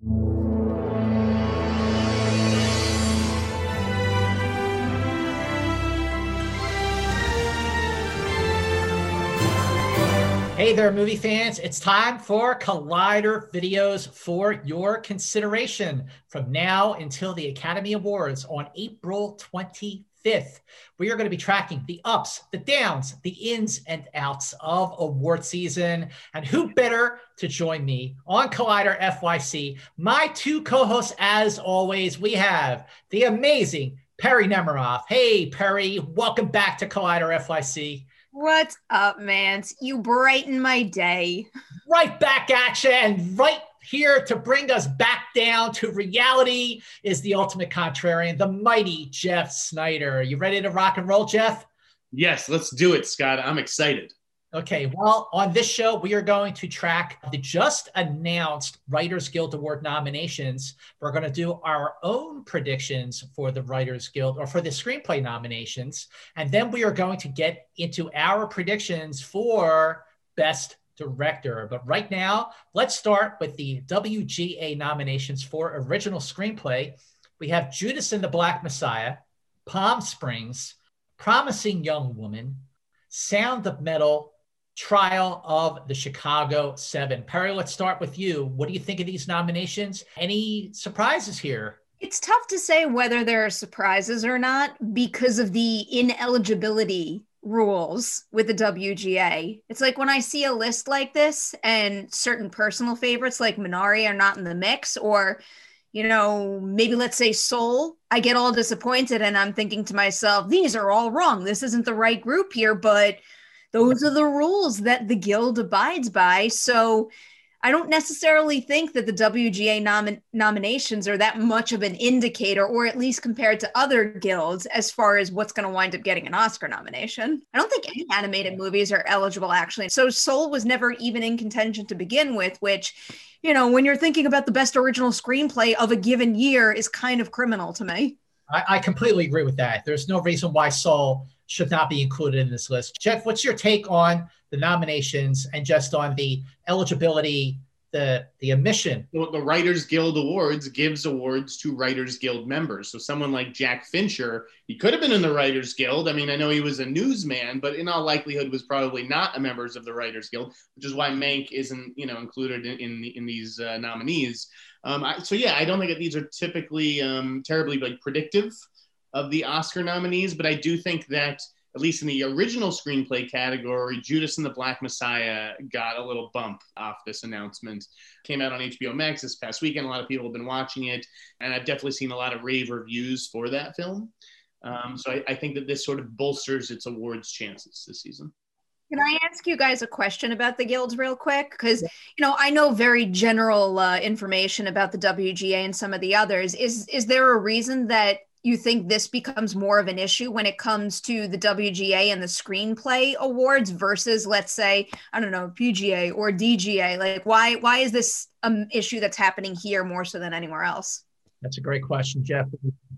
Hey there, movie fans. It's time for Collider videos for your consideration from now until the Academy Awards on April 25th. We are going to be tracking the ups, the downs, the ins and outs of award season. And who better to join me on Collider FYC? My two co hosts, as always, we have the amazing Perri Nemiroff. Hey, Perri, welcome back to Collider FYC. What's up, man? You brighten my day. Right back at you, and right here to bring us back down to reality is the ultimate contrarian, the mighty Jeff Sneider. You ready to rock and roll, Jeff? Yes, let's do it, Scott. I'm excited. Okay, well, on this show, we are going to track the just announced Writers Guild Award nominations. We're going to do our own predictions for the Writers Guild or for the screenplay nominations. And then we are going to get into our predictions for Best Director. But right now, let's start with the WGA nominations for Original Screenplay. We have Judas and the Black Messiah, Palm Springs, Promising Young Woman, Sound of Metal, trial of the Chicago Seven. Perri, let's start with you. What do you think of these nominations? Any surprises here? It's tough to say whether there are surprises or not because of the ineligibility rules with the WGA. It's like when I see a list like this and certain personal favorites like Minari are not in the mix, or, you know, maybe let's say Soul, I get all disappointed and I'm thinking to myself, these are all wrong. This isn't the right group here, but those are the rules that the guild abides by. So I don't necessarily think that the WGA nom- nominations are that much of an indicator, or at least compared to other guilds, as far as what's going to wind up getting an Oscar nomination. I don't think any animated movies are eligible, actually. So Soul was never even in contention to begin with, which, you know, when you're thinking about the best original screenplay of a given year, is kind of criminal to me. I, I completely agree with that. There's no reason why Soul should not be included in this list. Jeff, what's your take on the nominations and just on the eligibility, the the admission? Well, the Writers Guild Awards gives awards to Writers Guild members. So someone like Jack Fincher, he could have been in the Writers Guild. I mean, I know he was a newsman, but in all likelihood was probably not a member of the Writers Guild, which is why Mank isn't, you know, included in in, in these uh, nominees. Um, I, so yeah, I don't think that these are typically um, terribly like predictive of the Oscar nominees, but I do think that at least in the original screenplay category, Judas and the Black Messiah got a little bump off this announcement. Came out on HBO Max this past weekend. A lot of people have been watching it, and I've definitely seen a lot of rave reviews for that film. Um, so I, I think that this sort of bolsters its awards chances this season. Can I ask you guys a question about the guilds real quick? Because you know I know very general uh, information about the WGA and some of the others. Is is there a reason that you think this becomes more of an issue when it comes to the WGA and the screenplay awards versus let's say I don't know PGA or DGA like why why is this an issue that's happening here more so than anywhere else? That's a great question Jeff.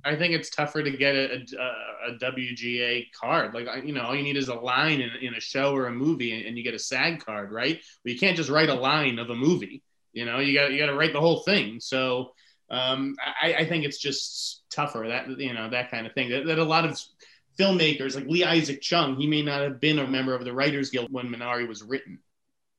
I think it's tougher to get a, a, a WGA card. Like you know all you need is a line in, in a show or a movie and you get a SAG card right? But you can't just write a line of a movie. You know you got you got to write the whole thing. So um, I, I, think it's just tougher that you know that kind of thing that, that a lot of filmmakers like Lee Isaac Chung he may not have been a member of the Writers Guild when Minari was written.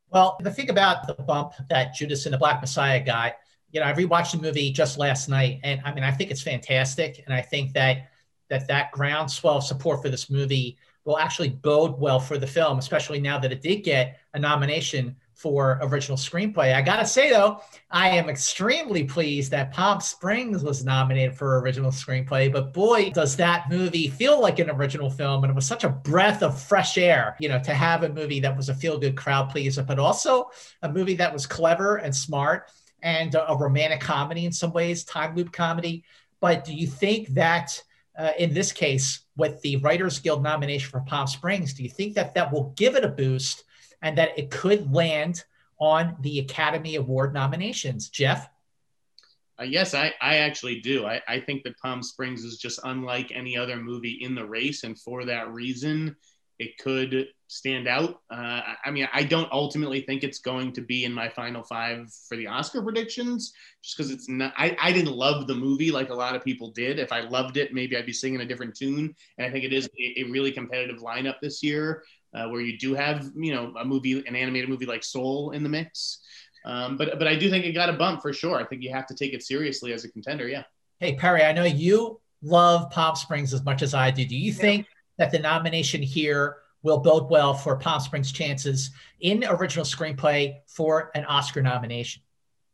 Well, the thing about the bump that Judas and the Black Messiah got, you know, I rewatched the movie just last night, and I mean, I think it's fantastic, and I think that that that groundswell of support for this movie will actually bode well for the film, especially now that it did get a nomination for original screenplay. I gotta say though, I am extremely pleased that Palm Springs was nominated for original screenplay. But boy, does that movie feel like an original film! And it was such a breath of fresh air, you know, to have a movie that was a feel-good crowd pleaser, but also a movie that was clever and smart and a, romantic comedy in some ways, time loop comedy. But do you think that? Uh, in this case, with the Writers Guild nomination for Palm Springs, do you think that that will give it a boost and that it could land on the Academy Award nominations. Jeff? Uh, yes, I, I actually do. I, I think that Palm Springs is just unlike any other movie in the race. And for that reason, it could stand out. Uh, I mean, I don't ultimately think it's going to be in my final five for the Oscar predictions, just because it's not. I, I didn't love the movie like a lot of people did. If I loved it, maybe I'd be singing a different tune. And I think it is a, a really competitive lineup this year, uh, where you do have you know a movie, an animated movie like Soul in the mix. Um, but but I do think it got a bump for sure. I think you have to take it seriously as a contender. Yeah. Hey Perri, I know you love Palm Springs as much as I do. Do you think that the nomination here will bode well for Palm Springs' chances in original screenplay for an Oscar nomination.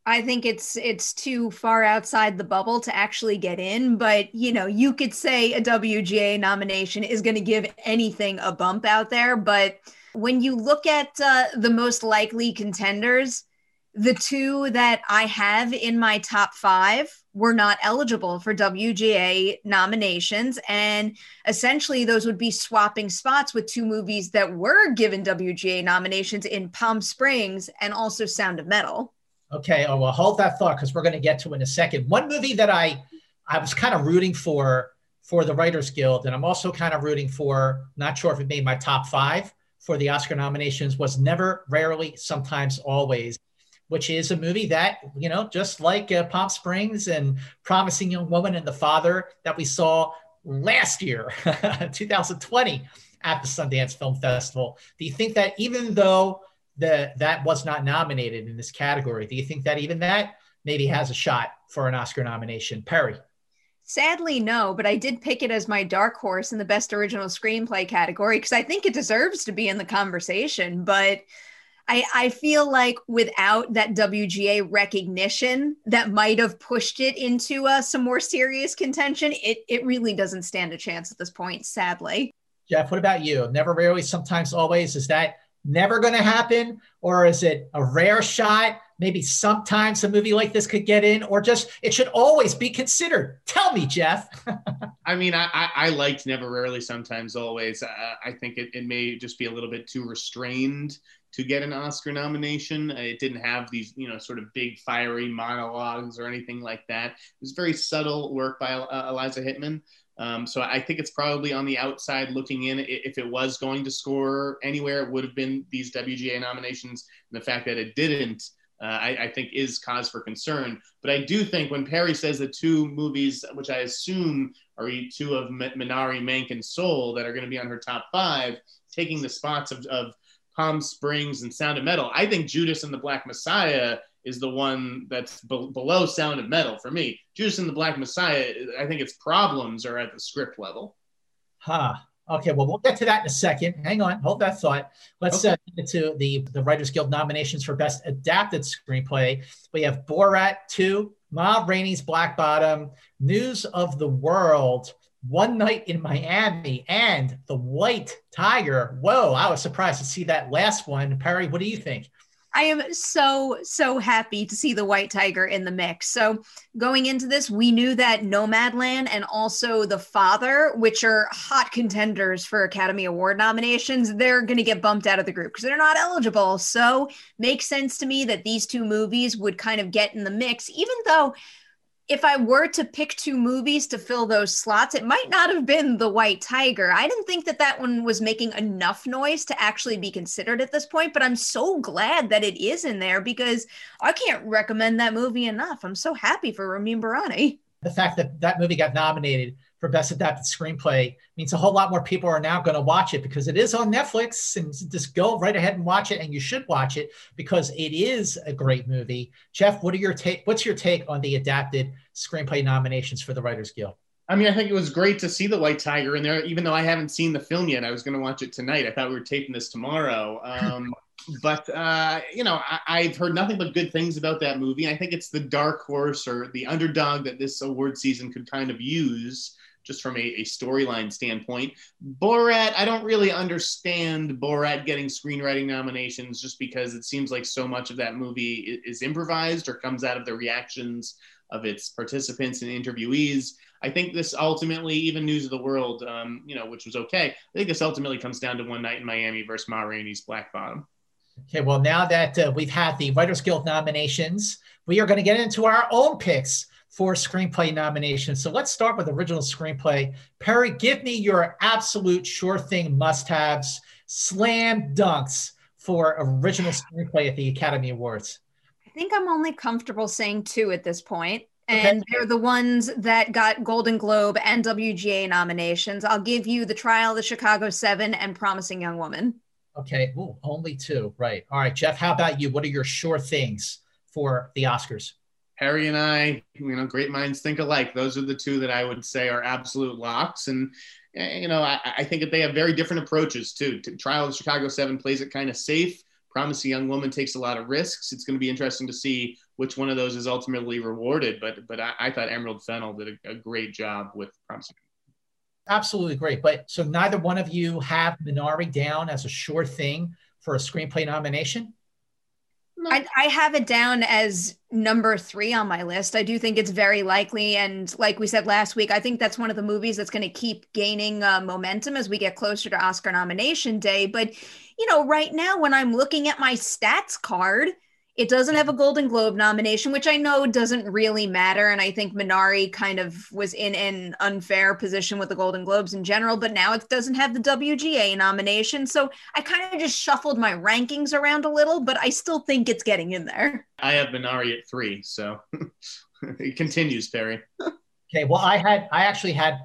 I think it's it's too far outside the bubble to actually get in, but you know, you could say a WGA nomination is going to give anything a bump out there, but when you look at uh, the most likely contenders, the two that I have in my top five were not eligible for WGA nominations. And essentially, those would be swapping spots with two movies that were given WGA nominations in Palm Springs and also Sound of Metal. Okay. Oh, well, hold that thought because we're going to get to in a second. One movie that I, I was kind of rooting for for the Writers Guild, and I'm also kind of rooting for, not sure if it made my top five for the Oscar nominations, was Never, Rarely, Sometimes, Always which is a movie that, you know, just like uh, Palm Springs and Promising Young Woman and The Father that we saw last year, 2020, at the Sundance Film Festival. Do you think that even though the, that was not nominated in this category, do you think that even that maybe has a shot for an Oscar nomination? Perri. Sadly, no, but I did pick it as my dark horse in the best original screenplay category because I think it deserves to be in the conversation. But I, I feel like without that WGA recognition that might have pushed it into uh, some more serious contention, it, it really doesn't stand a chance at this point, sadly. Jeff, what about you? Never, rarely, sometimes, always. Is that never going to happen? Or is it a rare shot? Maybe sometimes a movie like this could get in, or just it should always be considered. Tell me, Jeff. I mean, I, I, liked Never, Rarely, Sometimes, Always. Uh, I think it, it may just be a little bit too restrained to get an Oscar nomination. It didn't have these, you know, sort of big fiery monologues or anything like that. It was very subtle work by uh, Eliza Hittman. Um, so I think it's probably on the outside looking in. If it was going to score anywhere, it would have been these WGA nominations. And the fact that it didn't, uh, I, I, think, is cause for concern. But I do think when Perri says the two movies, which I assume are two of Minari, Mank, and Soul, that are going to be on her top five, taking the spots of, of Palm Springs and Sound of Metal. I think Judas and the Black Messiah is the one that's be- below Sound of Metal for me. Judas and the Black Messiah, I think its problems are at the script level. Huh. Okay, well, we'll get to that in a second. Hang on, hold that thought. Let's okay. uh, get to the, the Writers Guild nominations for Best Adapted Screenplay. We have Borat 2, Ma Rainey's Black Bottom, News of the World, one Night in Miami and The White Tiger. Whoa, I was surprised to see that last one. Perri, what do you think? I am so, so happy to see the White Tiger in the mix. So, going into this, we knew that Nomadland and also The Father, which are hot contenders for Academy Award nominations, they're going to get bumped out of the group because they're not eligible. So, makes sense to me that these two movies would kind of get in the mix, even though if I were to pick two movies to fill those slots, it might not have been The White Tiger. I didn't think that that one was making enough noise to actually be considered at this point, but I'm so glad that it is in there because I can't recommend that movie enough. I'm so happy for Ramin Bahrani. The fact that that movie got nominated for best adapted screenplay means a whole lot more people are now going to watch it because it is on Netflix and just go right ahead and watch it and you should watch it because it is a great movie. Jeff, what are your take what's your take on the adapted screenplay nominations for the Writers Guild? I mean, I think it was great to see the White Tiger in there, even though I haven't seen the film yet. I was going to watch it tonight. I thought we were taping this tomorrow. Um, but, uh, you know, I, have heard nothing but good things about that movie. I think it's the dark horse or the underdog that this award season could kind of use just from a, a storyline standpoint. Borat, I don't really understand Borat getting screenwriting nominations just because it seems like so much of that movie is, is improvised or comes out of the reactions of its participants and interviewees. I think this ultimately, even News of the World, um, you know, which was okay. I think this ultimately comes down to One Night in Miami versus Ma Rainey's Black Bottom. Okay, well, now that uh, we've had the Writers Guild nominations, we are going to get into our own picks for screenplay nominations. So let's start with original screenplay. Perri, give me your absolute sure thing must haves slam dunks for original screenplay at the Academy Awards? I think I'm only comfortable saying two at this point, And okay. they're the ones that got Golden Globe and WGA nominations. I'll give you The Trial of the Chicago Seven and Promising Young Woman. Okay. Ooh, only two. Right. All right, Jeff, how about you? What are your sure things for the Oscars? Harry and I, you know, great minds think alike. Those are the two that I would say are absolute locks. And, eh, you know, I, I think that they have very different approaches too. Trial of Chicago 7 plays it kind of safe. Promising Young Woman takes a lot of risks. It's going to be interesting to see which one of those is ultimately rewarded. But but I, I thought Emerald Fennell did a, a great job with Promising absolutely great. But so neither one of you have Minari down as a sure thing for a screenplay nomination? I, I, have it down as number three on my list. I do think it's very likely. And like we said last week, I think that's one of the movies that's going to keep gaining uh, momentum as we get closer to Oscar nomination day. But, you know, right now, when I'm looking at my stats card, it doesn't have a Golden Globe nomination, which I know doesn't really matter. And I think Minari kind of was in an unfair position with the Golden Globes in general, but now it doesn't have the WGA nomination. So I kind of just shuffled my rankings around a little, but I still think it's getting in there. I have Minari at three. So it continues, Perri. okay. Well, I had, I actually had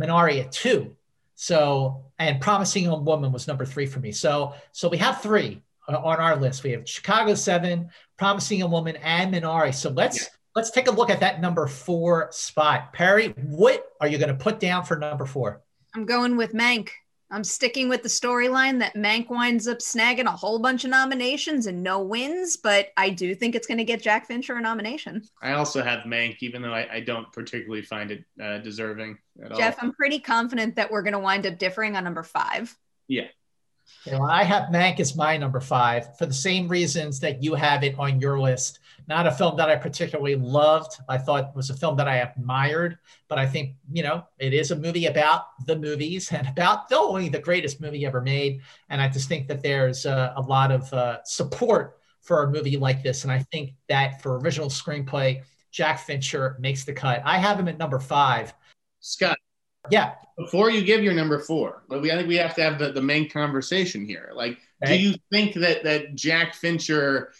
Minari at two. So, and Promising Young Woman was number three for me. So, so we have three on our list. We have Chicago Seven, Promising a Woman, and Minari. So let's yeah. let's take a look at that number four spot. Perri, what are you going to put down for number four? I'm going with Mank. I'm sticking with the storyline that Mank winds up snagging a whole bunch of nominations and no wins, but I do think it's going to get Jack Fincher a nomination. I also have Mank, even though I, I don't particularly find it uh, deserving Jeff, all. Jeff, I'm pretty confident that we're going to wind up differing on number five. Yeah, I have Mank as my number five for the same reasons that you have it on your list. Not a film that I particularly loved. I thought was a film that I admired, but I think, you know, it is a movie about the movies and about the only the greatest movie ever made. And I just think that there's a, a lot of uh, support for a movie like this. And I think that for original screenplay, Jack Fincher makes the cut. I have him at number five. Scott, yeah. Before you give your number four, like we, I think we have to have the, the main conversation here. Like, do you think that that Jack Fincher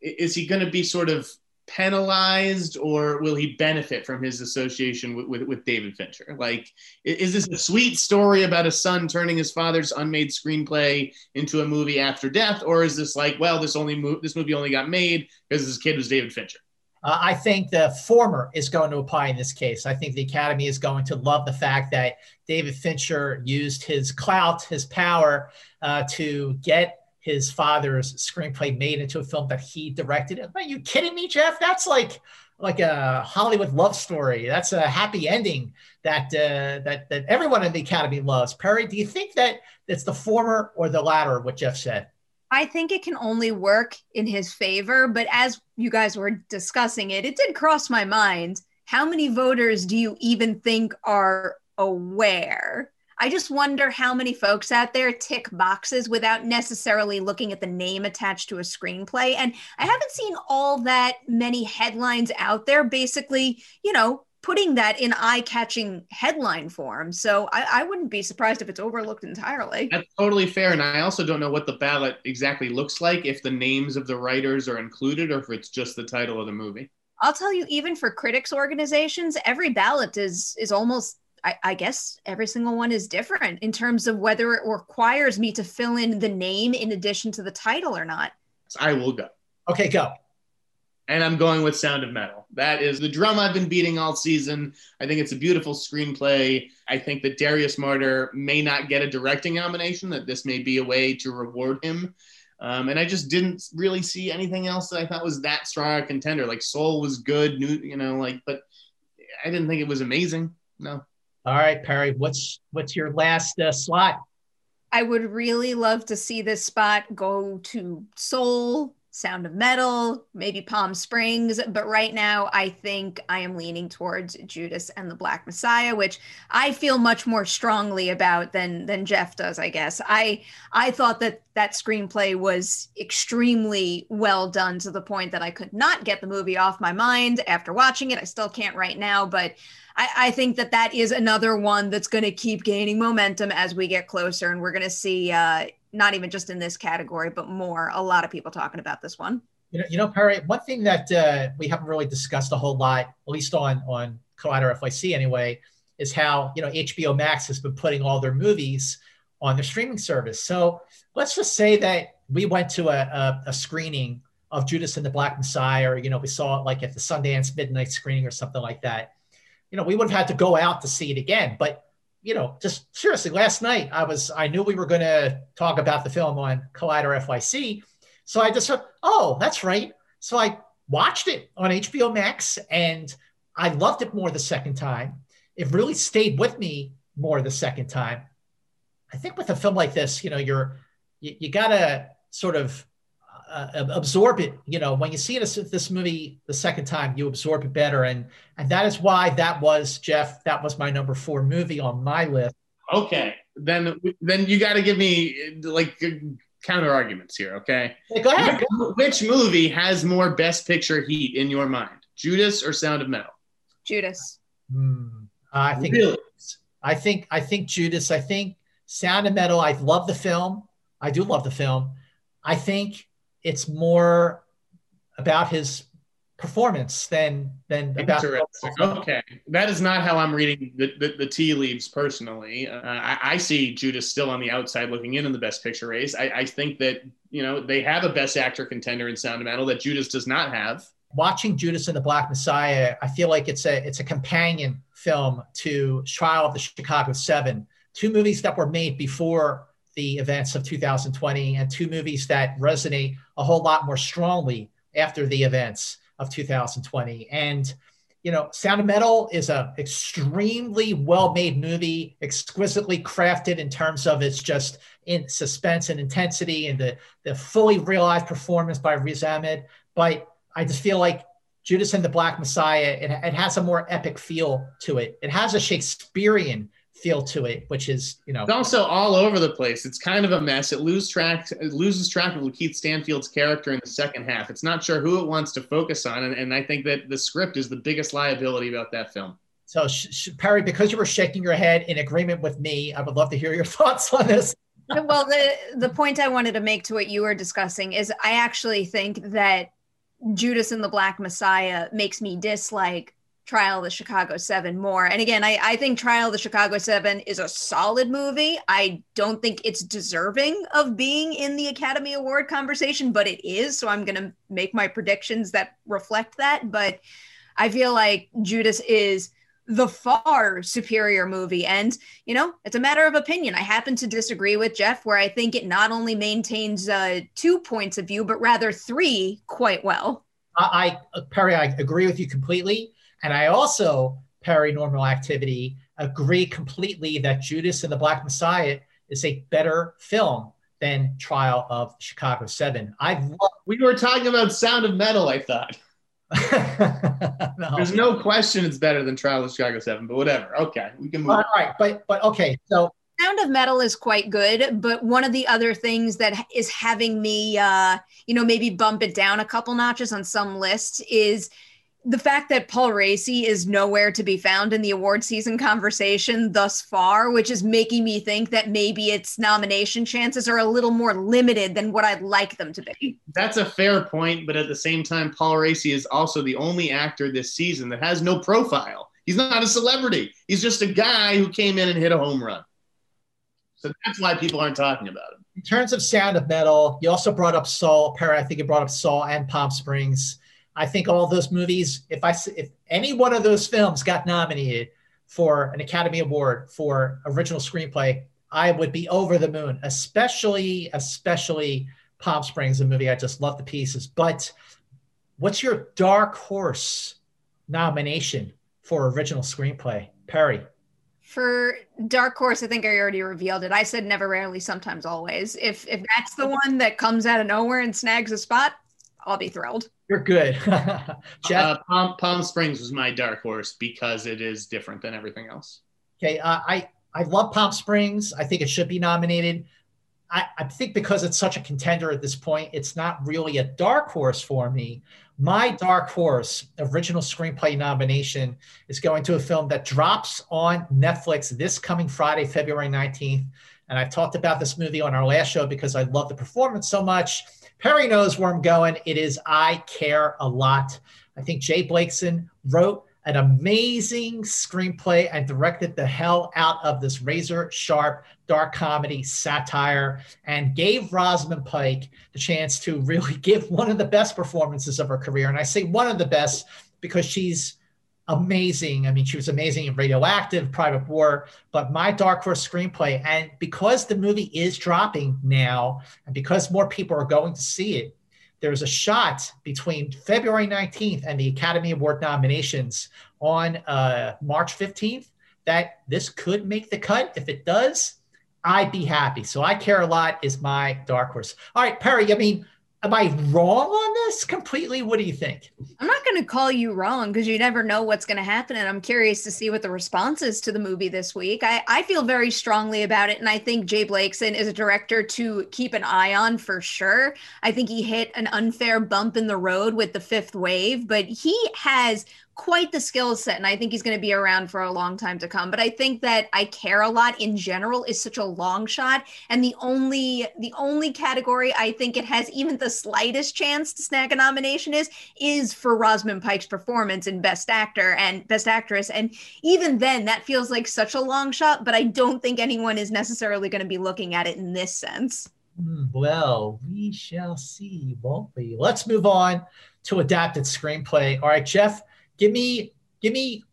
is he going to be sort of penalized or will he benefit from his association with, with, with, David Fincher? Like, is this a sweet story about a son turning his father's unmade screenplay into a movie after death? Or is this like, well, this only mo- this movie only got made because this kid was David Fincher? Uh, I think the former is going to apply in this case. I think the Academy is going to love the fact that David Fincher used his clout, his power uh, to get his father's screenplay made into a film that he directed. Are you kidding me, Jeff? That's like like a Hollywood love story. That's a happy ending that uh, that that everyone in the Academy loves. Perri, do you think that it's the former or the latter? What Jeff said. I think it can only work in his favor. But as you guys were discussing it, it did cross my mind. How many voters do you even think are aware? I just wonder how many folks out there tick boxes without necessarily looking at the name attached to a screenplay. And I haven't seen all that many headlines out there basically, you know, putting that in eye-catching headline form. So I, I, wouldn't be surprised if it's overlooked entirely. That's totally fair. And I also don't know what the ballot exactly looks like, if the names of the writers are included or if it's just the title of the movie. I'll tell you, even for critics organizations, every ballot is is almost I, I guess every single one is different in terms of whether it requires me to fill in the name in addition to the title or not. I will go. Okay, go and I'm going with Sound of Metal. That is the drum I've been beating all season. I think it's a beautiful screenplay. I think that Darius Marder may not get a directing nomination, that this may be a way to reward him. Um, and I just didn't really see anything else that I thought was that strong a contender. Like Soul was good, new, you know, like, but I didn't think it was amazing. No. All right, Perri, what's what's your last uh, slot? I would really love to see this spot go to Soul, Sound of Metal, maybe Palm Springs. But right now, I think I am leaning towards Judas and the Black Messiah, which I feel much more strongly about than than Jeff does. I guess I I thought that that screenplay was extremely well done to the point that I could not get the movie off my mind after watching it. I still can't right now, but I, I think that that is another one that's going to keep gaining momentum as we get closer, and we're going to see uh, not even just in this category, but more. A lot of people talking about this one. You know, you know, Perri. One thing that uh, we haven't really discussed a whole lot, at least on on Collider FYC anyway, is how you know HBO Max has been putting all their movies on their streaming service. So let's just say that we went to a, a, a screening of Judas and the Black Messiah, or you know, we saw it like at the Sundance midnight screening or something like that. You know, we would have had to go out to see it again. But you know, just seriously, last night I was I knew we were going to talk about the film on Collider FYC, so I just thought, oh, that's right. So I watched it on HBO Max, and I loved it more the second time. It really stayed with me more the second time. I think with a film like this, you know, you're you, you gotta sort of uh, absorb it. You know, when you see this this movie the second time, you absorb it better, and and that is why that was Jeff. That was my number four movie on my list. Okay, then then you got to give me like counter arguments here. Okay, hey, go ahead. Which movie has more Best Picture heat in your mind, Judas or Sound of Metal? Judas. Hmm. I think. Really? I think I think Judas. I think Sound of Metal. I love the film. I do love the film. I think it's more about his performance than than about okay. That is not how i'm reading the, the, the tea leaves personally. Uh, I, I, see judas still on the outside looking in in the best picture race. I, I think that you know they have a best actor contender in sound of metal that judas does not have. Watching judas and the black messiah i feel like it's a it's a companion film to trial of the chicago seven. Two movies that were made before the events of 2020 and two movies that resonate a whole lot more strongly after the events of 2020. And you know, Sound of Metal is a extremely well-made movie, exquisitely crafted in terms of its just in suspense and intensity and the, the fully realized performance by Riz Ahmed. But I just feel like Judas and the Black Messiah, it, it has a more epic feel to it. It has a Shakespearean feel to it, which is you know. It's also all over the place. It's kind of a mess. It loses track. It loses track of Keith Stanfield's character in the second half. It's not sure who it wants to focus on, and, and I think that the script is the biggest liability about that film. So sh- Perri, because you were shaking your head in agreement with me, I would love to hear your thoughts on this. Uh, well, the the point I wanted to make to what you were discussing is I actually think that Judas and the Black Messiah makes me dislike Trial of the Chicago Seven more. And again, I, I think Trial of the Chicago Seven is a solid movie. I don't think it's deserving of being in the Academy Award conversation, but it is. So I'm going to make my predictions that reflect that. But I feel like Judas is the far superior movie. And, you know, it's a matter of opinion. I happen to disagree with Jeff, where I think it not only maintains uh, two points of view, but rather three quite well. I, I Perri, I agree with you completely. And I also, paranormal activity, agree completely that Judas and the Black Messiah is a better film than Trial of Chicago 7. I love- We were talking about Sound of Metal, I thought. no. There's no question it's better than Trial of Chicago 7, but whatever. Okay, we can move. All right, but but okay, so Sound of Metal is quite good, but one of the other things that is having me, uh, you know, maybe bump it down a couple notches on some lists is the fact that Paul Raci is nowhere to be found in the award season conversation thus far, which is making me think that maybe its nomination chances are a little more limited than what I'd like them to be. That's a fair point, but at the same time, Paul Raci is also the only actor this season that has no profile. He's not a celebrity. He's just a guy who came in and hit a home run. So that's why people aren't talking about him. In terms of sound of metal, you also brought up Soul. Perri, I think you brought up Soul and Palm Springs. I think all those movies, if I if any one of those films got nominated for an Academy Award for original screenplay, I would be over the moon. Especially, especially Palm Springs, a movie I just love the pieces. But what's your dark horse nomination for original screenplay, Perri? For Dark Horse, I think I already revealed it. I said never, rarely, sometimes, always. If if that's the one that comes out of nowhere and snags a spot, I'll be thrilled. You're good. Jeff? Uh, Palm, Palm Springs was my dark horse because it is different than everything else. Okay, uh, I I love Palm Springs. I think it should be nominated. I, I think because it's such a contender at this point, it's not really a dark horse for me. My dark horse original screenplay nomination is going to a film that drops on Netflix this coming Friday, February 19th. and I've talked about this movie on our last show because I love the performance so much. Perri knows where I'm going. It is I Care a Lot. I think Jay Blakeson wrote an amazing screenplay and directed the hell out of this razor sharp dark comedy satire and gave Rosamund Pike the chance to really give one of the best performances of her career. And I say one of the best because she's amazing. I mean, she was amazing in Radioactive, Private War, but my Dark Horse screenplay, and because the movie is dropping now, and because more people are going to see it, there's a shot between February 19th and the Academy Award nominations on uh, March 15th that this could make the cut. If it does, I'd be happy. So I care a lot is my dark horse. All right, Perri, I mean, am I wrong on this completely? What do you think? I'm not going to call you wrong because you never know what's going to happen. And I'm curious to see what the response is to the movie this week. I, I feel very strongly about it. And I think Jay Blakeson is a director to keep an eye on for sure. I think he hit an unfair bump in the road with the fifth wave, but he has quite the skill set and i think he's going to be around for a long time to come but i think that i care a lot in general is such a long shot and the only the only category i think it has even the slightest chance to snag a nomination is is for rosamund pike's performance in best actor and best actress and even then that feels like such a long shot but i don't think anyone is necessarily going to be looking at it in this sense. Hmm, well we shall see won't we? Let's move on to adapted screenplay. All right jeff give me give me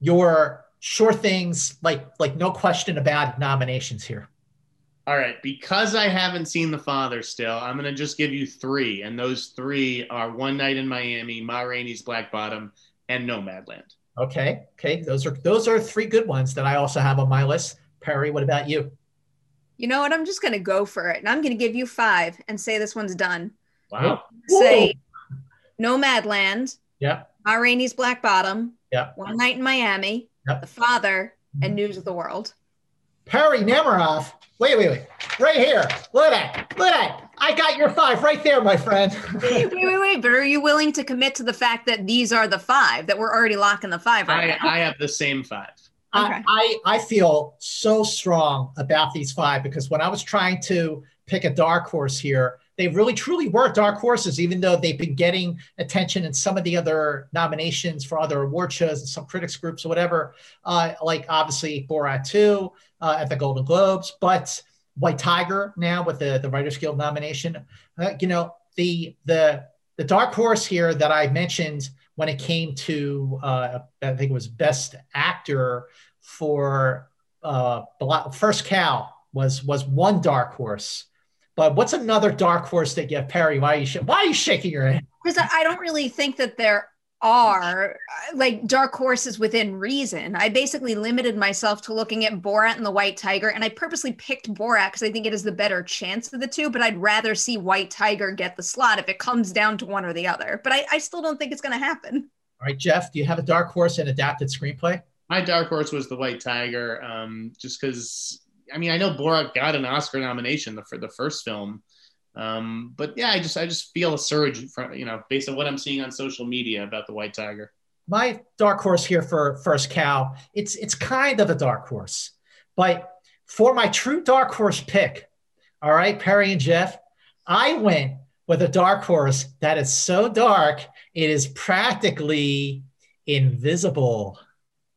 your sure things like like no question about nominations here. All right, because I haven't seen The Father still, I'm going to just give you three, and those three are One Night in Miami, Ma Rainey's Black Bottom, and Nomadland. Okay, okay, those are those are three good ones that I also have on my list. Perri, what about you? You know what? I'm just going to go for it, and I'm going to give you five and say this one's done. Wow. Say Nomadland. Yeah. Ma Rainey's Black Bottom, Yep. One Night in Miami, Yep. The Father, and mm-hmm. News of the World. Perri Nemiroff. Wait, wait, wait. Right here. Look at that. Look at that. I got your five right there, my friend. wait, wait, wait. But are you willing to commit to the fact that these are the five that we're already locking the five right I, now? I have the same five. Okay. I, I I feel so strong about these five because when I was trying to pick a dark horse here, they really truly were dark horses, even though they've been getting attention in some of the other nominations for other award shows and some critics groups or whatever, uh, like obviously Borat 2 uh, at the Golden Globes, but White Tiger now with the, the Writers Guild nomination. Uh, you know, the the the dark horse here that I mentioned when it came to uh, I think it was Best Actor for uh, First Cow was was one dark horse. But what's another dark horse that you have, Perri? Why are you sh- why are you shaking your head? Because I don't really think that there are uh, like dark horses within reason. I basically limited myself to looking at Borat and the White Tiger, and I purposely picked Borat because I think it is the better chance of the two. But I'd rather see White Tiger get the slot if it comes down to one or the other. But I, I still don't think it's going to happen. All right, Jeff, do you have a dark horse in adapted screenplay? My dark horse was the White Tiger, um, just because. I mean, I know Borat got an Oscar nomination for the first film, um, but yeah, I just I just feel a surge from you know based on what I'm seeing on social media about the White Tiger. My dark horse here for First Cow, it's it's kind of a dark horse, but for my true dark horse pick, all right, Perri and Jeff, I went with a dark horse that is so dark it is practically invisible.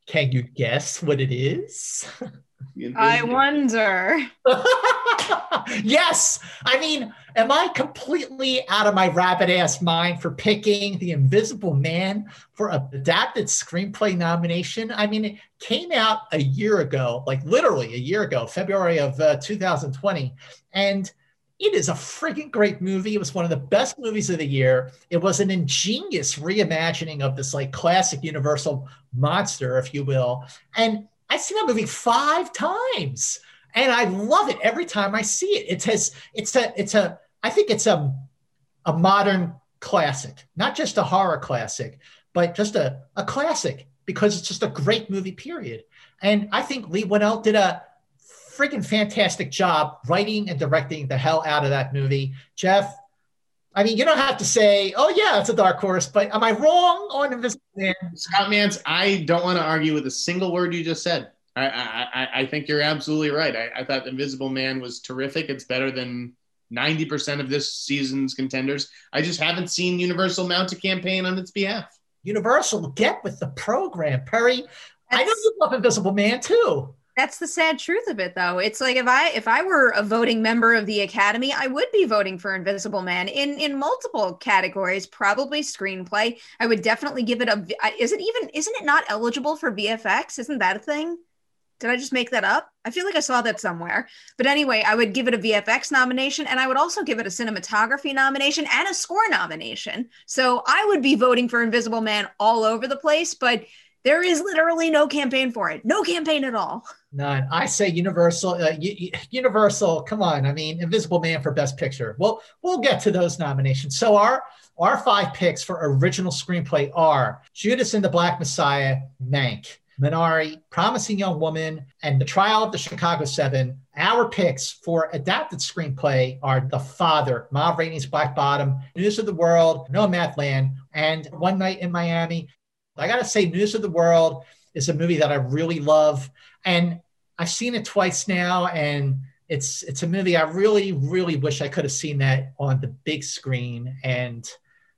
Can you guess what it is? I wonder. yes. I mean, am I completely out of my rabbit ass mind for picking The Invisible Man for a adapted screenplay nomination? I mean, it came out a year ago, like literally a year ago, February of uh, 2020. And it is a freaking great movie. It was one of the best movies of the year. It was an ingenious reimagining of this like classic universal monster, if you will. And I've seen that movie five times and I love it every time I see it. It has it's a it's a I think it's a a modern classic, not just a horror classic, but just a, a classic because it's just a great movie, period. And I think Leigh Whannell did a freaking fantastic job writing and directing the hell out of that movie. Jeff, I mean, you don't have to say, oh, yeah, it's a dark horse, but am I wrong on Invisible Man? Scott Mantz, I don't want to argue with a single word you just said. I, I, I think you're absolutely right. I, I thought Invisible Man was terrific. It's better than 90% of this season's contenders. I just haven't seen Universal mount a campaign on its behalf. Universal, get with the program, Perri. That's, I know you love Invisible Man too. That's the sad truth of it, though. It's like if I if I were a voting member of the Academy, I would be voting for Invisible Man in in multiple categories. Probably screenplay. I would definitely give it a. Is it even? Isn't it not eligible for VFX? Isn't that a thing? Did I just make that up? I feel like I saw that somewhere. But anyway, I would give it a VFX nomination and I would also give it a cinematography nomination and a score nomination. So I would be voting for Invisible Man all over the place, but there is literally no campaign for it. No campaign at all. None. I say Universal. Uh, Universal. Come on. I mean, Invisible Man for Best Picture. Well, we'll get to those nominations. So our our five picks for original screenplay are Judas and the Black Messiah, Mank, Minari, Promising Young Woman, and The Trial of the Chicago Seven. Our picks for adapted screenplay are The Father, Ma Rainey's Black Bottom, News of the World, Nomadland, and One Night in Miami. I got to say, News of the World is a movie that I really love. And I've seen it twice now, and it's it's a movie I really, really wish I could have seen that on the big screen. And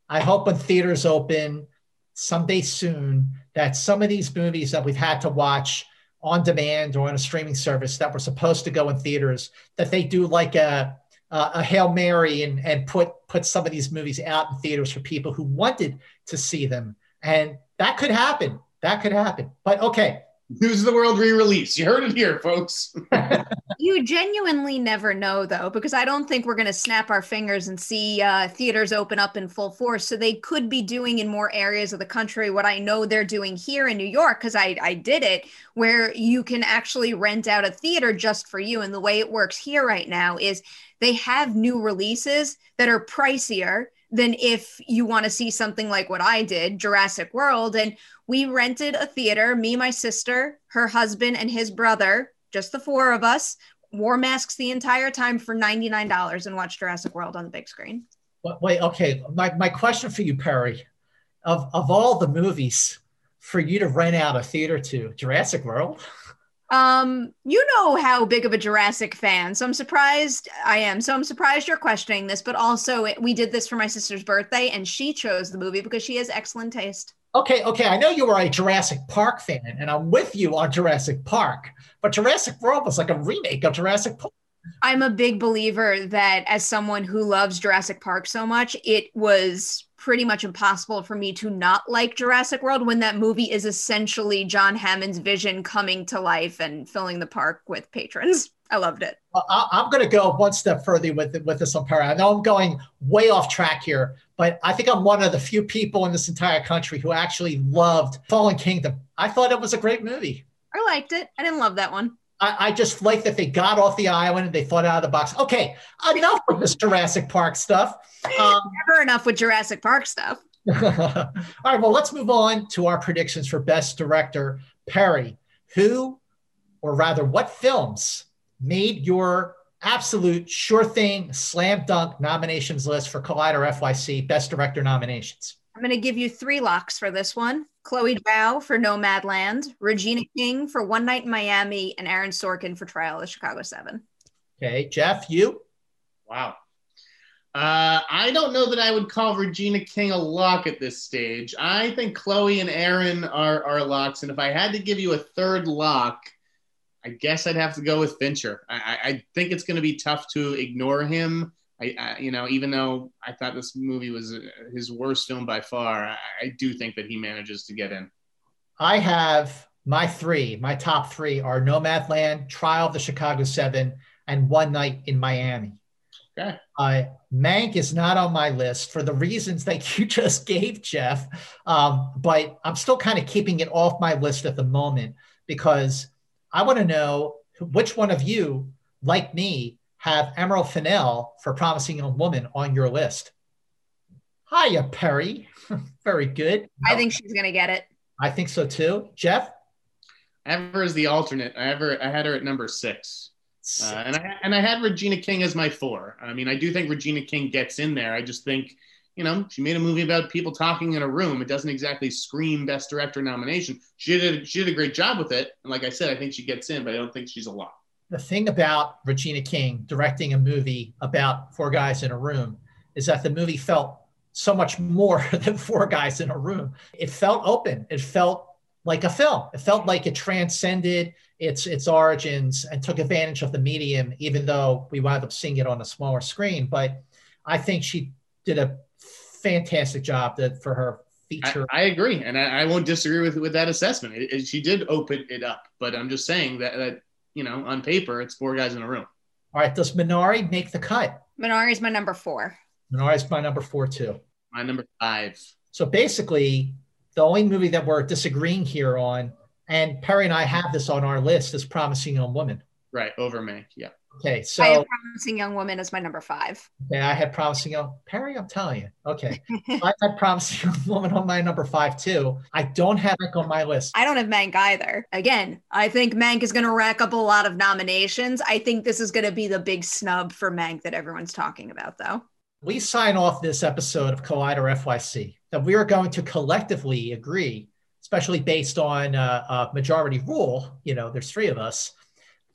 I hope when theaters open someday soon that some of these movies that we've had to watch on demand or on a streaming service that were supposed to go in theaters that they do like a a hail mary and and put put some of these movies out in theaters for people who wanted to see them. And that could happen. That could happen. But okay News of the World re-release. You heard it here, folks. you genuinely never know, though, because I don't think we're going to snap our fingers and see uh, theaters open up in full force. So they could be doing in more areas of the country what I know they're doing here in New York, because I, I did it, where you can actually rent out a theater just for you. And the way it works here right now is they have new releases that are pricier than if you want to see something like what I did, Jurassic World. And we rented a theater, me, my sister, her husband, and his brother, just the four of us, wore masks the entire time for $99 and watched Jurassic World on the big screen. Wait, okay. My, my question for you, Perri, of, of all the movies for you to rent out a theater to, Jurassic World? Um, you know how big of a Jurassic fan, so I'm surprised I am. So I'm surprised you're questioning this, but also we did this for my sister's birthday and she chose the movie because she has excellent taste. Okay, okay. I know you were a Jurassic Park fan, and I'm with you on Jurassic Park, but Jurassic World was like a remake of Jurassic Park. I'm a big believer that as someone who loves Jurassic Park so much, it was pretty much impossible for me to not like Jurassic World when that movie is essentially John Hammond's vision coming to life and filling the park with patrons. I loved it. I'm going to go one step further with with this on Para. I know I'm going way off track here, but I think I'm one of the few people in this entire country who actually loved Fallen Kingdom. I thought it was a great movie. I liked it. I didn't love that one. I, I just like that they got off the island and they thought out of the box. Okay, enough with this Jurassic Park stuff. Um, Never enough with Jurassic Park stuff. All right, well, let's move on to our predictions for Best Director. Perri, who, or rather, what films made your absolute sure thing slam dunk nominations list for Collider FYC Best Director nominations? I'm going to give you three locks for this one. Chloe Zhao for Nomadland, Regina King for One Night in Miami, and Aaron Sorkin for Trial of Chicago Seven. Okay, Jeff, you? Wow. Uh, I don't know that I would call Regina King a lock at this stage. I think Chloe and Aaron are, are locks. And if I had to give you a third lock, I guess I'd have to go with Fincher. I, I think it's going to be tough to ignore him. I, I, you know, even though I thought this movie was uh, his worst film by far, I, I do think that he manages to get in. I have my three. My top three are Nomadland, Trial of the Chicago Seven, and One Night in Miami. Okay. Uh, Mank is not on my list for the reasons that you just gave, Jeff. Um, but I'm still kind of keeping it off my list at the moment because I want to know which one of you, like me, have Emerald Fennell for Promising Young Woman on your list. Hiya, Perri. Very good. I think she's going to get it. I think so too. Jeff? Ever is the alternate. I ever I had her at number six. Uh, and I and I had Regina King as my four. I mean, I do think Regina King gets in there. I just think, you know, she made a movie about people talking in a room. It doesn't exactly scream best director nomination. She did she did a great job with it. And like I said, I think she gets in, but I don't think she's a lot. The thing about Regina King directing a movie about four guys in a room is that the movie felt so much more than four guys in a room. It felt open. It felt like a film. It felt like it transcended its its origins and took advantage of the medium, even though we wound up seeing it on a smaller screen. But I think she did a fantastic job that for her feature. I, I agree, and I, I, won't disagree with with that assessment. It, it, she did open it up, but I'm just saying that that you know on paper it's four guys in a room. All right, does Minari make the cut? Minari is my number four. Minari is my number four too. My number five. So basically, the only movie that we're disagreeing here on, and Perri and I have this on our list, is Promising Young Woman. Right, over Mank. Yeah. Okay, so I have Promising Young Woman as my number five. Okay, I had Promising Young Perri. I'm telling you. Okay, I had Promising Young Woman on my number five too. I don't have it on my list. I don't have Mank either. Again, I think Mank is going to rack up a lot of nominations. I think this is going to be the big snub for Mank that everyone's talking about, though. We sign off this episode of Collider FYC that we are going to collectively agree, especially based on uh, a majority rule. You know, there's three of us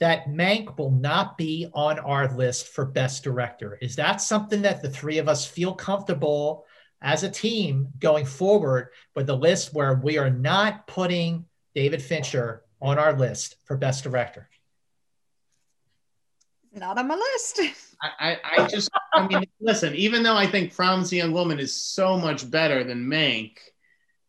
that Mank will not be on our list for Best Director. Is that something that the three of us feel comfortable as a team going forward with the list where we are not putting David Fincher on our list for Best Director? Not on my list. I, I just, I mean, listen, even though I think Promising Young Woman is so much better than Mank,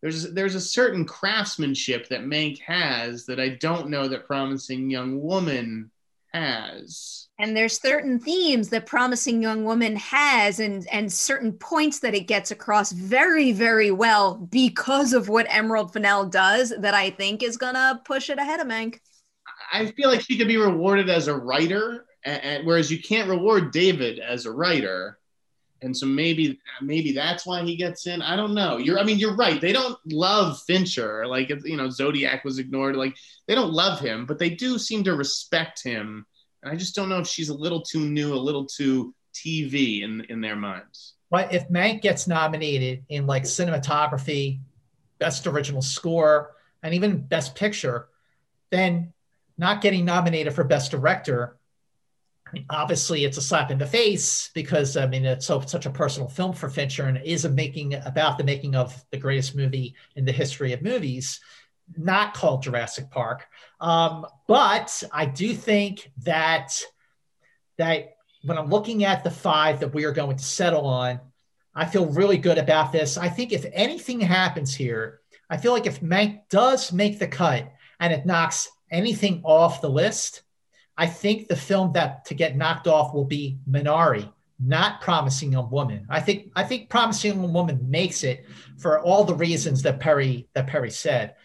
there's there's a certain craftsmanship that Mank has that I don't know that Promising Young Woman has. And there's certain themes that Promising Young Woman has and and certain points that it gets across very very well because of what Emerald Fennell does that I think is going to push it ahead of Mank. I feel like she could be rewarded as a writer and, and whereas you can't reward David as a writer and so maybe maybe that's why he gets in. I don't know. You're I mean you're right. They don't love Fincher. Like you know Zodiac was ignored. Like they don't love him, but they do seem to respect him. And I just don't know if she's a little too new, a little too TV in in their minds. But if Mank gets nominated in like cinematography, best original score, and even best picture, then not getting nominated for best director mean, obviously, it's a slap in the face because I mean it's so such a personal film for Fincher and is a making about the making of the greatest movie in the history of movies, not called Jurassic Park. Um, but I do think that that when I'm looking at the five that we are going to settle on, I feel really good about this. I think if anything happens here, I feel like if Mank does make the cut and it knocks anything off the list, I think the film that to get knocked off will be Minari, not Promising Young Woman. I think I think Promising Young Woman makes it for all the reasons that Perri that Perri said.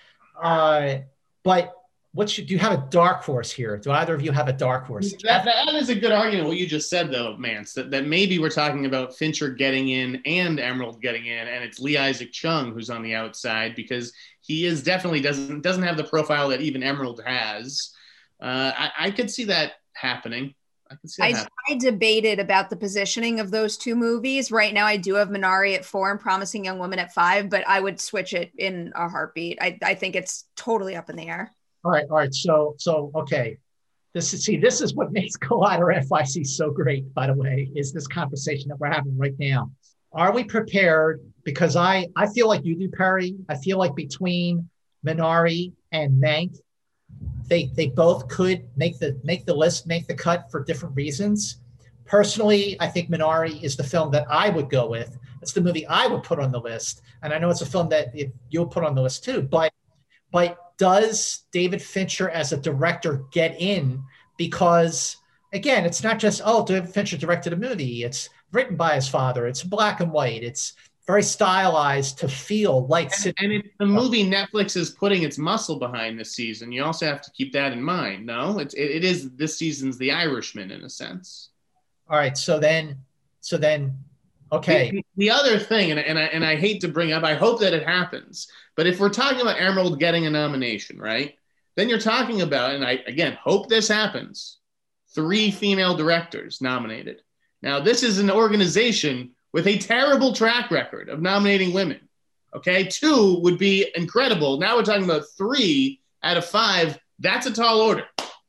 Uh, but what should do you have a dark horse here? Do either of you have a dark horse? That, that is a good argument. What you just said, though, Mantz, that, that maybe we're talking about Fincher getting in and Emerald getting in, and it's Lee Isaac Chung who's on the outside because he is definitely doesn't doesn't have the profile that even Emerald has. Uh, I, I, could see that happening. I could see. I, I, debated about the positioning of those two movies. Right now, I do have Minari at four and Promising Young Woman at five, but I would switch it in a heartbeat. I, I think it's totally up in the air. All right, all right. So, so okay. This is see, this is what makes Collider FYC so great. By the way, is this conversation that we're having right now. Are we prepared? Because I I feel like you do, Perri. I feel like between Minari and Mank, they they both could make the make the list, make the cut for different reasons. Personally, I think Minari is the film that I would go with. It's the movie I would put on the list, and I know it's a film that you'll put on the list too. But but does David Fincher as a director get in? Because again, it's not just oh, David Fincher directed a movie. It's written by his father. It's black and white. It's very stylized to feel like. And, and it's the movie Netflix is putting its muscle behind this season. You also have to keep that in mind. No, it's it, it is this season's The Irishman in a sense. All right, so then, so then, okay. The, the other thing, and, and I and I hate to bring up, I hope that it happens, but if we're talking about Emerald getting a nomination, right? Then you're talking about, and I again hope this happens. Three female directors nominated. Now, this is an organization with a terrible track record of nominating women. Okay, two would be incredible. Now we're talking about three out of five. That's a tall order.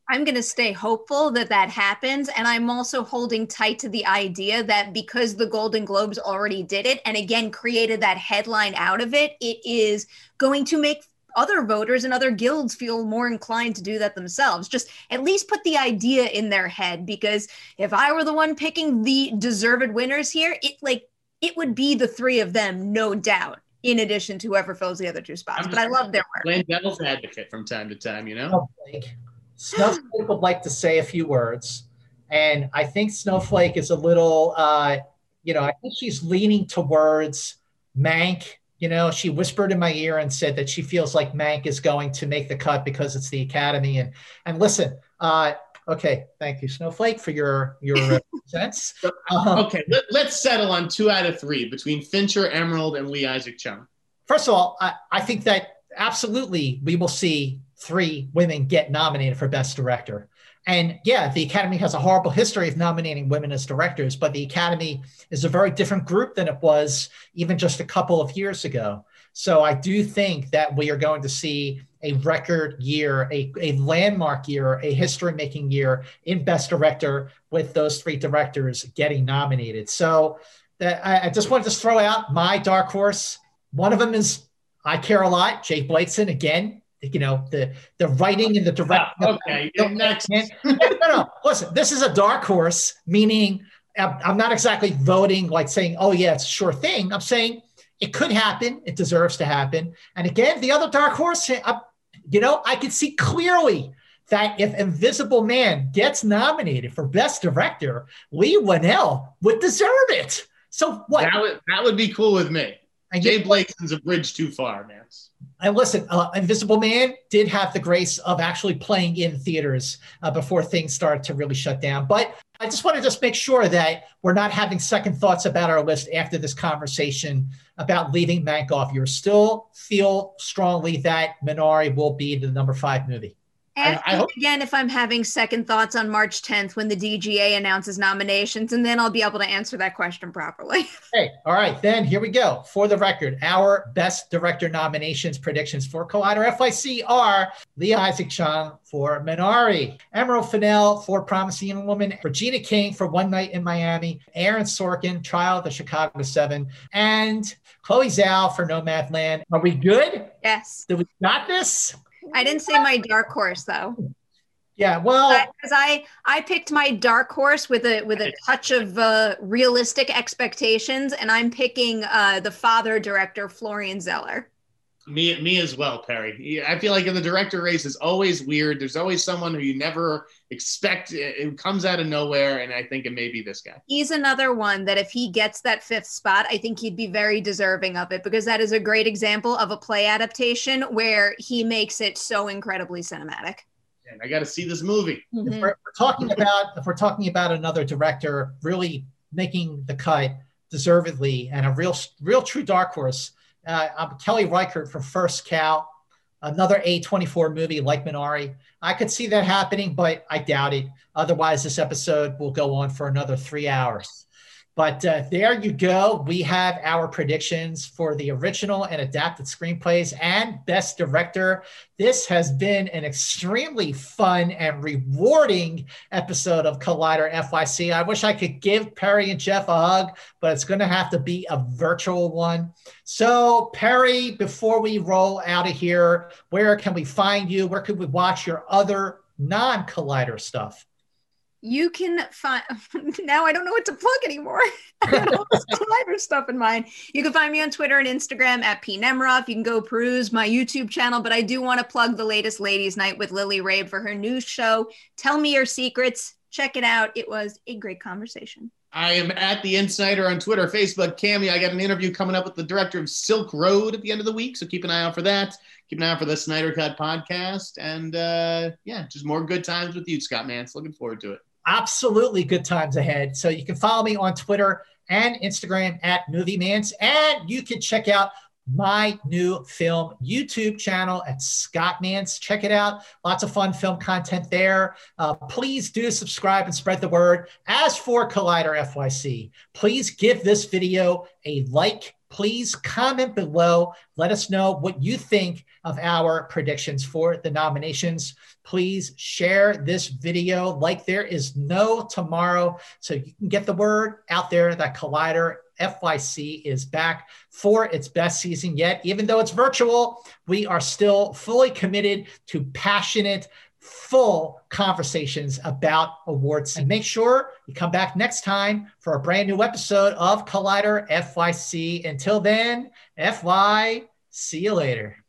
I'm going to stay hopeful that that happens. And I'm also holding tight to the idea that because the Golden Globes already did it and again created that headline out of it, it is going to make other voters and other guilds feel more inclined to do that themselves. Just at least put the idea in their head because if I were the one picking the deserved winners here, it like it would be the three of them, no doubt in addition to whoever fills the other two spots. But I love their work. Playing devil's advocate from time to time, you know. Snowflake would like to say a few words, and I think Snowflake is a little, uh, you know, I think she's leaning towards Mank. You know, she whispered in my ear and said that she feels like Mank is going to make the cut because it's the Academy. And and listen, uh, okay, thank you, Snowflake, for your your sense. Um, okay, let, let's settle on two out of three between Fincher, Emerald, and Lee Isaac Chung. First of all, I, I think that absolutely we will see three women get nominated for Best Director. And yeah, the Academy has a horrible history of nominating women as directors, but the Academy is a very different group than it was even just a couple of years ago. So I do think that we are going to see a record year, a, a landmark year, a history making year in Best Director with those three directors getting nominated. So that I, I just wanted to throw out my dark horse. One of them is I care a lot, Jake Blakeson again you know the the writing and the directing. okay, no, next. no, no, listen. This is a dark horse, meaning I'm not exactly voting like saying, "Oh yeah, it's a sure thing." I'm saying it could happen. It deserves to happen. And again, the other dark horse, uh, you know, I can see clearly that if Invisible Man gets nominated for Best Director, Leigh Whannell would deserve it. So what? That would that would be cool with me. And Jay Blake's a bridge too far, man. And listen, uh, Invisible Man did have the grace of actually playing in theaters uh, before things started to really shut down. But I just want to just make sure that we're not having second thoughts about our list after this conversation about leaving Mank off. You still feel strongly that Minari will be the number five movie. Ask I, I hope- again if I'm having second thoughts on March 10th when the DGA announces nominations, and then I'll be able to answer that question properly. hey, all right, then here we go. For the record, our best director nominations predictions for Collider FYC are Lee Isaac Chung for Minari, Emerald Fennell for Promising Young Woman, Regina King for One Night in Miami, Aaron Sorkin, Trial of the Chicago Seven, and Chloe Zhao for Nomadland. Are we good? Yes. Do we got this? I didn't say my dark horse though. Yeah, well, because I I picked my dark horse with a with a touch of uh, realistic expectations, and I'm picking uh, the father director Florian Zeller. Me, me as well, Perri. I feel like in the director race is always weird. There's always someone who you never expect. It comes out of nowhere, and I think it may be this guy. He's another one that if he gets that fifth spot, I think he'd be very deserving of it because that is a great example of a play adaptation where he makes it so incredibly cinematic. And I got to see this movie. Mm-hmm. If we're, we're talking about if we're talking about another director really making the cut deservedly and a real, real true dark horse uh, I'm Kelly Reichardt for First Cow, another A24 movie like Minari. I could see that happening, but I doubt it. Otherwise, this episode will go on for another three hours. But uh, there you go. We have our predictions for the original and adapted screenplays and best director. This has been an extremely fun and rewarding episode of Collider FYC. I wish I could give Perri and Jeff a hug, but it's going to have to be a virtual one. So, Perri, before we roll out of here, where can we find you? Where could we watch your other non Collider stuff? You can find now I don't know what to plug anymore. I got all this stuff in mind. You can find me on Twitter and Instagram at P Nemiroff. You can go peruse my YouTube channel, but I do want to plug the latest ladies night with Lily Rabe for her new show. Tell me your secrets. Check it out. It was a great conversation. I am at the InSneider on Twitter, Facebook, Cami. I got an interview coming up with the director of Silk Road at the end of the week, so keep an eye out for that. Keep an eye out for the Snyder Cut podcast, and uh, yeah, just more good times with you, Scott Mantz. Looking forward to it absolutely good times ahead. So you can follow me on Twitter and Instagram at Movie Mantz, and you can check out my new film YouTube channel at Scott Mantz. Check it out. Lots of fun film content there. Uh, please do subscribe and spread the word. As for Collider FYC, please give this video a like please comment below. Let us know what you think of our predictions for the nominations. Please share this video like there is no tomorrow so you can get the word out there that Collider FYC is back for its best season yet. Even though it's virtual, we are still fully committed to passionate, full conversations about awards. And make sure you come back next time for a brand new episode of Collider FYC. Until then, FY, see you later.